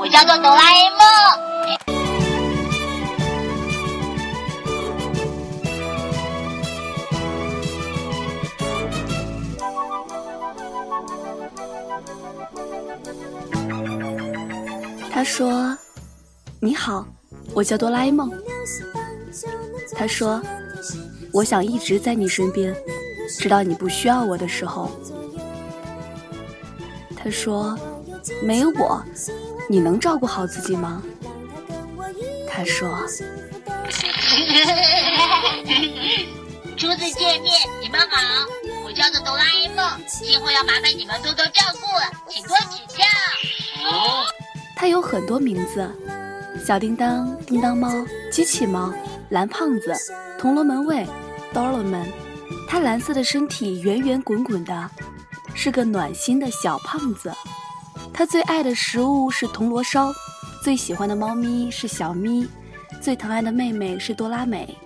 我叫做哆啦 A 梦。他说：“你好，我叫哆啦 A 梦。”他说：“我想一直在你身边，直到你不需要我的时候。”他说：“没有我，你能照顾好自己吗？”他说：“ 初次见面，你们好，我叫做哆啦 A 梦，今后要麻烦你们多多照顾，请多指教。”哦他有很多名字：小叮当、叮当猫、机器猫、蓝胖子、铜锣门卫、哆啦 A 梦。他蓝色的身体圆圆滚滚的，是个暖心的小胖子。他最爱的食物是铜锣烧，最喜欢的猫咪是小咪，最疼爱的妹妹是多拉美，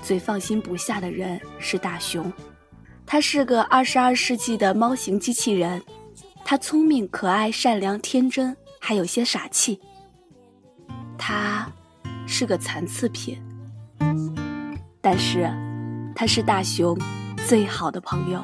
最放心不下的人是大熊。他是个二十二世纪的猫型机器人，他聪明、可爱、善良、天真。还有些傻气，他是个残次品，但是他是大熊最好的朋友。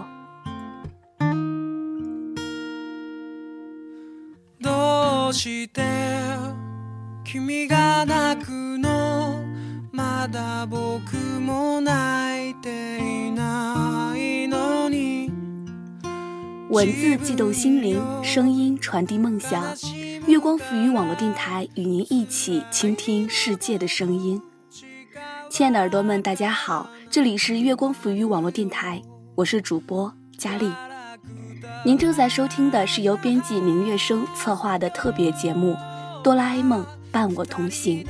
文字悸动心灵，声音传递梦想。月光浮语网络电台与您一起倾听世界的声音。亲爱的耳朵们，大家好，这里是月光浮语网络电台，我是主播佳丽。您正在收听的是由编辑明月生策划的特别节目《哆啦 A 梦伴我同行》。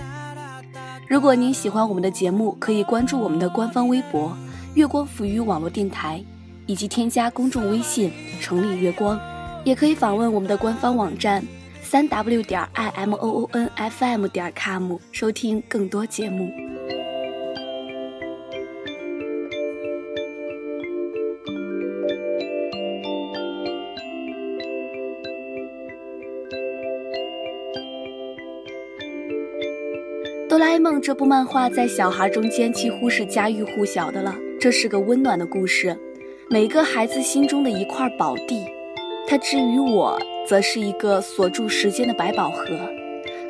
如果您喜欢我们的节目，可以关注我们的官方微博“月光浮语网络电台”，以及添加公众微信“城里月光”，也可以访问我们的官方网站。三 w 点 i m o o n f m 点 com 收听更多节目。哆啦 A 梦这部漫画在小孩中间几乎是家喻户晓的了。这是个温暖的故事，每个孩子心中的一块宝地。它至于我。则是一个锁住时间的百宝盒，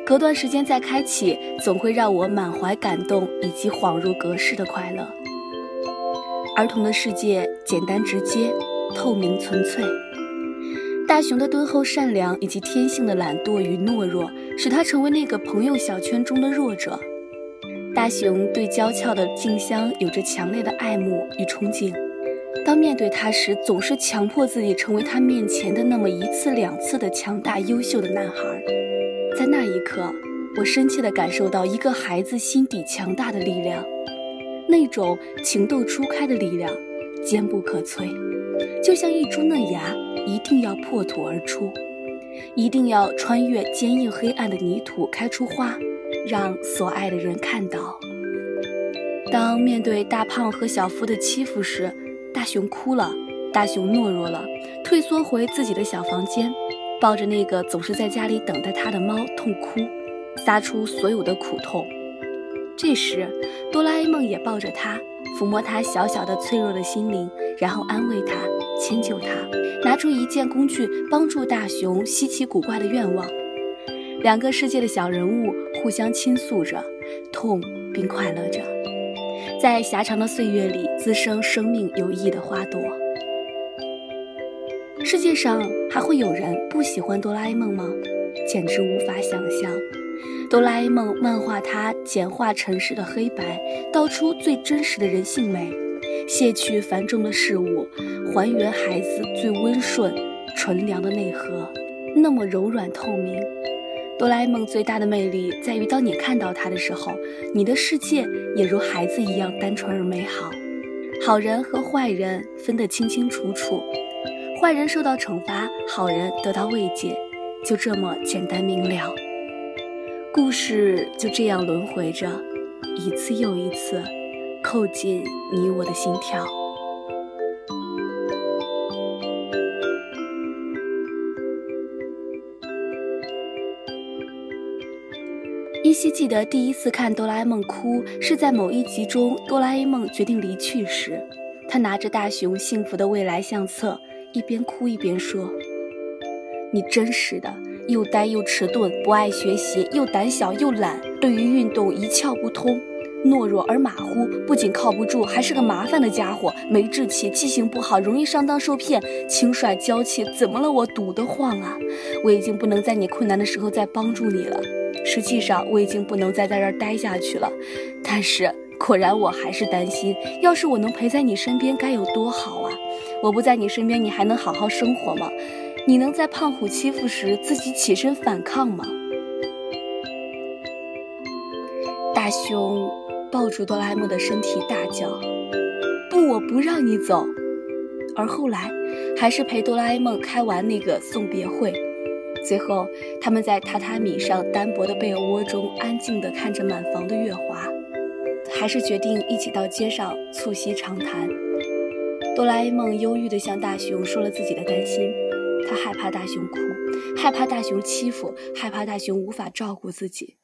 隔段时间再开启，总会让我满怀感动以及恍如隔世的快乐。儿童的世界简单直接，透明纯粹。大雄的敦厚善良以及天性的懒惰与懦弱，使他成为那个朋友小圈中的弱者。大雄对娇俏的静香有着强烈的爱慕与憧憬。当面对他时，总是强迫自己成为他面前的那么一次两次的强大优秀的男孩。在那一刻，我深切地感受到一个孩子心底强大的力量，那种情窦初开的力量，坚不可摧，就像一株嫩芽，一定要破土而出，一定要穿越坚硬黑暗的泥土开出花，让所爱的人看到。当面对大胖和小夫的欺负时，大熊哭了，大熊懦弱了，退缩回自己的小房间，抱着那个总是在家里等待他的猫痛哭，撒出所有的苦痛。这时，哆啦 A 梦也抱着他，抚摸他小小的脆弱的心灵，然后安慰他，迁就他，拿出一件工具帮助大熊稀奇古怪的愿望。两个世界的小人物互相倾诉着，痛并快乐着。在狭长的岁月里滋生生命有益的花朵。世界上还会有人不喜欢哆啦 A 梦吗？简直无法想象。哆啦 A 梦漫画它简化尘世的黑白，道出最真实的人性美，卸去繁重的事物，还原孩子最温顺、纯良的内核，那么柔软透明。哆啦 A 梦最大的魅力在于，当你看到它的时候，你的世界也如孩子一样单纯而美好。好人和坏人分得清清楚楚，坏人受到惩罚，好人得到慰藉，就这么简单明了。故事就这样轮回着，一次又一次，扣紧你我的心跳。依稀记得第一次看哆啦 A 梦哭，是在某一集中，哆啦 A 梦决定离去时，他拿着大雄幸福的未来相册，一边哭一边说：“你真是的，又呆又迟钝，不爱学习，又胆小又懒，对于运动一窍不通。”懦弱而马虎，不仅靠不住，还是个麻烦的家伙。没志气，记性不好，容易上当受骗，轻率娇气。怎么了？我堵得慌啊！我已经不能在你困难的时候再帮助你了。实际上，我已经不能再在这儿待下去了。但是，果然我还是担心，要是我能陪在你身边，该有多好啊！我不在你身边，你还能好好生活吗？你能在胖虎欺负时自己起身反抗吗？大熊。抱住哆啦 A 梦的身体，大叫：“不，我不让你走！”而后来，还是陪哆啦 A 梦开完那个送别会。最后，他们在榻榻米上单薄的被窝中，安静地看着满房的月华，还是决定一起到街上促膝长谈。哆啦 A 梦忧郁地向大雄说了自己的担心，他害怕大雄哭，害怕大雄欺负，害怕大雄无法照顾自己。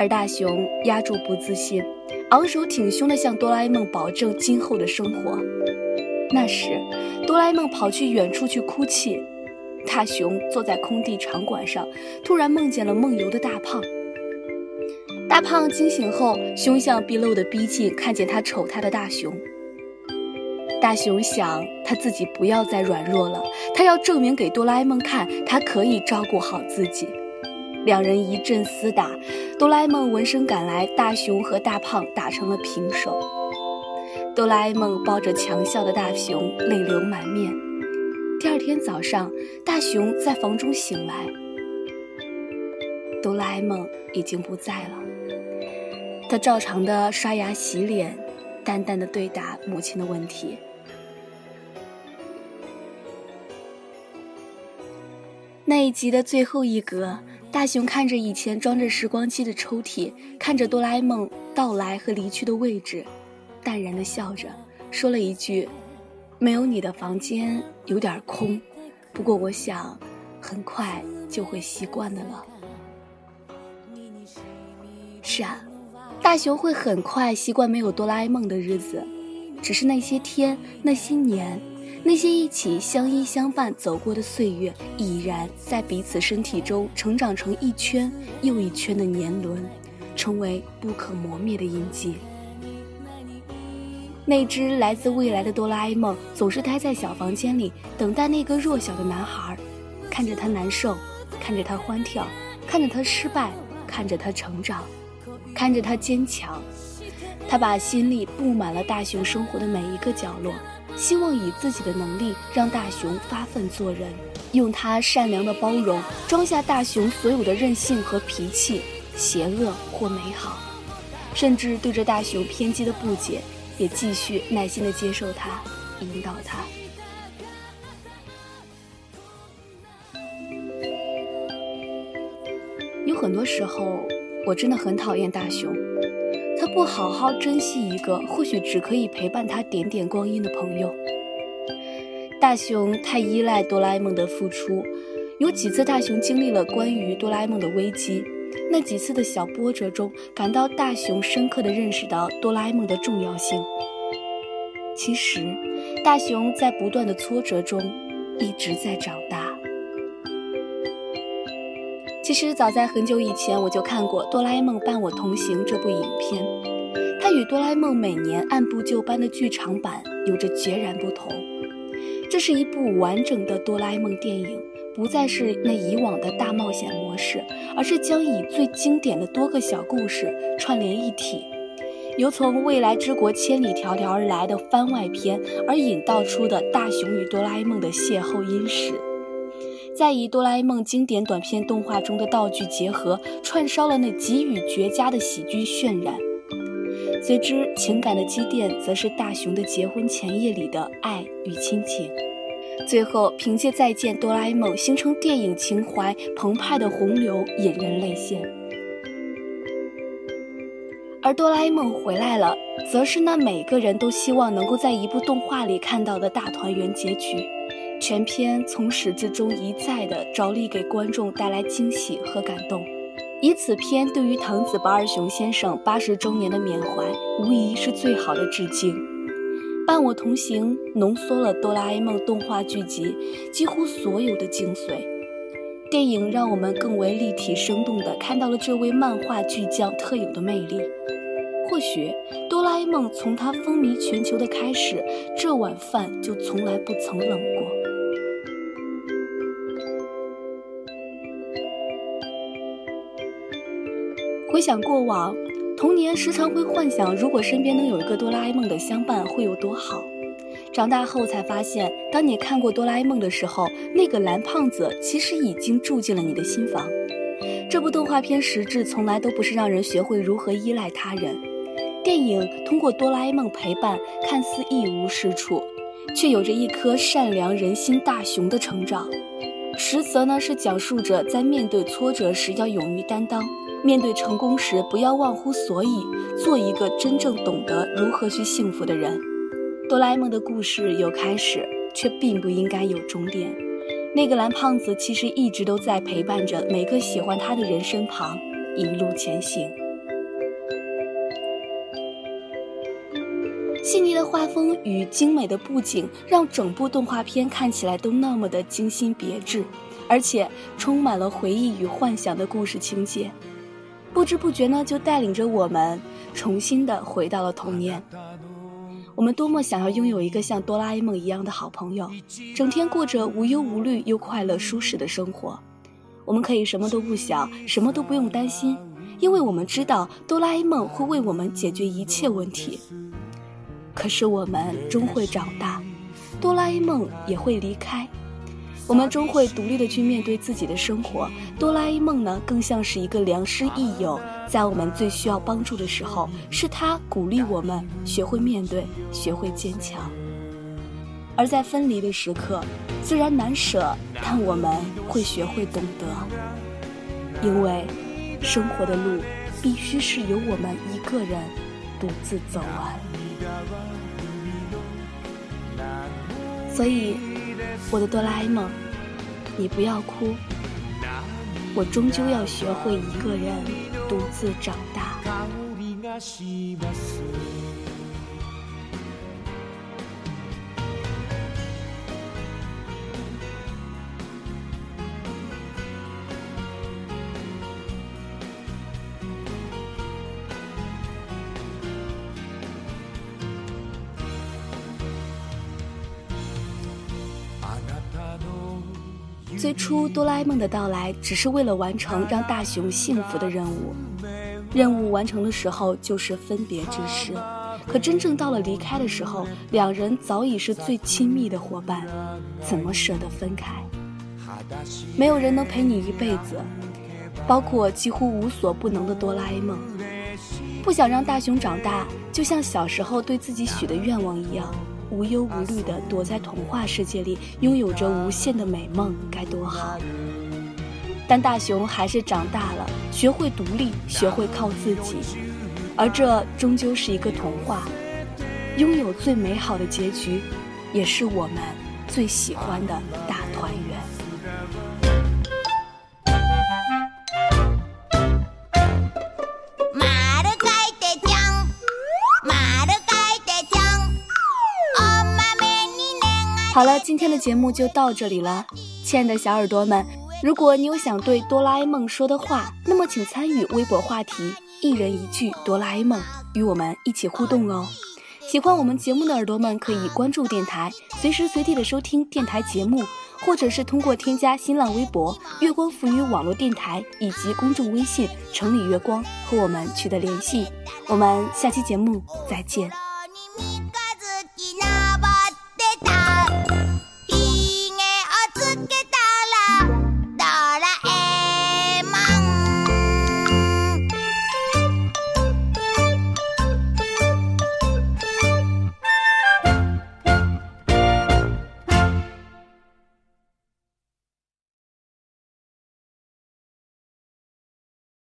而大雄压住不自信，昂首挺胸地向哆啦 A 梦保证今后的生活。那时，哆啦 A 梦跑去远处去哭泣，大雄坐在空地场馆上，突然梦见了梦游的大胖。大胖惊醒后，凶相毕露的逼近，看见他瞅他的大雄。大雄想，他自己不要再软弱了，他要证明给哆啦 A 梦看，他可以照顾好自己。两人一阵厮打，哆啦 A 梦闻声赶来，大雄和大胖打成了平手。哆啦 A 梦抱着强笑的大雄，泪流满面。第二天早上，大雄在房中醒来，哆啦 A 梦已经不在了。他照常的刷牙洗脸，淡淡的对答母亲的问题。那一集的最后一格。大雄看着以前装着时光机的抽屉，看着哆啦 A 梦到来和离去的位置，淡然的笑着，说了一句：“没有你的房间有点空，不过我想，很快就会习惯的了。”是啊，大雄会很快习惯没有哆啦 A 梦的日子，只是那些天，那些年。那些一起相依相伴走过的岁月，已然在彼此身体中成长成一圈又一圈的年轮，成为不可磨灭的印记。那只来自未来的哆啦 A 梦总是待在小房间里，等待那个弱小的男孩，看着他难受，看着他欢跳，看着他失败，看着他成长，看着他坚强。他把心里布满了大雄生活的每一个角落。希望以自己的能力让大雄发奋做人，用他善良的包容装下大雄所有的任性和脾气，邪恶或美好，甚至对着大雄偏激的不解，也继续耐心的接受他，引导他。有很多时候，我真的很讨厌大雄。他不好好珍惜一个或许只可以陪伴他点点光阴的朋友。大雄太依赖哆啦 A 梦的付出，有几次大雄经历了关于哆啦 A 梦的危机，那几次的小波折中，感到大雄深刻的认识到哆啦 A 梦的重要性。其实，大雄在不断的挫折中一直在长大。其实早在很久以前，我就看过《哆啦 A 梦伴我同行》这部影片，它与哆啦 A 梦每年按部就班的剧场版有着截然不同。这是一部完整的哆啦 A 梦电影，不再是那以往的大冒险模式，而是将以最经典的多个小故事串联一体，由从未来之国千里迢迢而来的番外篇而引导出的大雄与哆啦 A 梦的邂逅伊始。再以哆啦 A 梦经典短片动画中的道具结合，串烧了那给予绝佳的喜剧渲染。随之，情感的积淀则是大雄的结婚前夜里的爱与亲情。最后，凭借再见哆啦 A 梦，形成电影情怀澎湃的洪流，引人泪腺。而哆啦 A 梦回来了，则是那每个人都希望能够在一部动画里看到的大团圆结局。全片从始至终一再的着力给观众带来惊喜和感动，以此片对于藤子不二雄先生八十周年的缅怀，无疑是最好的致敬。伴我同行浓缩了哆啦 A 梦动画剧集几乎所有的精髓。电影让我们更为立体生动地看到了这位漫画巨匠特有的魅力。或许哆啦 A 梦从它风靡全球的开始，这碗饭就从来不曾冷过。回想过往，童年时常会幻想，如果身边能有一个哆啦 A 梦的相伴，会有多好。长大后才发现，当你看过哆啦 A 梦的时候，那个蓝胖子其实已经住进了你的心房。这部动画片实质从来都不是让人学会如何依赖他人。电影通过哆啦 A 梦陪伴，看似一无是处，却有着一颗善良人心大雄的成长。实则呢，是讲述着在面对挫折时要勇于担当。面对成功时，不要忘乎所以，做一个真正懂得如何去幸福的人。哆啦 A 梦的故事有开始，却并不应该有终点。那个蓝胖子其实一直都在陪伴着每个喜欢他的人身旁，一路前行。细腻的画风与精美的布景，让整部动画片看起来都那么的精心别致，而且充满了回忆与幻想的故事情节。不知不觉呢，就带领着我们重新的回到了童年。我们多么想要拥有一个像哆啦 A 梦一样的好朋友，整天过着无忧无虑又快乐舒适的生活。我们可以什么都不想，什么都不用担心，因为我们知道哆啦 A 梦会为我们解决一切问题。可是我们终会长大，哆啦 A 梦也会离开。我们终会独立的去面对自己的生活。哆啦 A 梦呢，更像是一个良师益友，在我们最需要帮助的时候，是他鼓励我们学会面对，学会坚强。而在分离的时刻，虽然难舍，但我们会学会懂得，因为生活的路必须是由我们一个人独自走完。所以。我的哆啦 A 梦，你不要哭，我终究要学会一个人独自长大。最初，哆啦 A 梦的到来只是为了完成让大雄幸福的任务。任务完成的时候，就是分别之时。可真正到了离开的时候，两人早已是最亲密的伙伴，怎么舍得分开？没有人能陪你一辈子，包括几乎无所不能的哆啦 A 梦。不想让大雄长大，就像小时候对自己许的愿望一样。无忧无虑地躲在童话世界里，拥有着无限的美梦，该多好！但大雄还是长大了，学会独立，学会靠自己，而这终究是一个童话，拥有最美好的结局，也是我们最喜欢的大好了，今天的节目就到这里了，亲爱的小耳朵们，如果你有想对哆啦 A 梦说的话，那么请参与微博话题“一人一句哆啦 A 梦”，与我们一起互动哦。喜欢我们节目的耳朵们可以关注电台，随时随地的收听电台节目，或者是通过添加新浪微博“月光浮语网络电台”以及公众微信“城里月光”和我们取得联系。我们下期节目再见。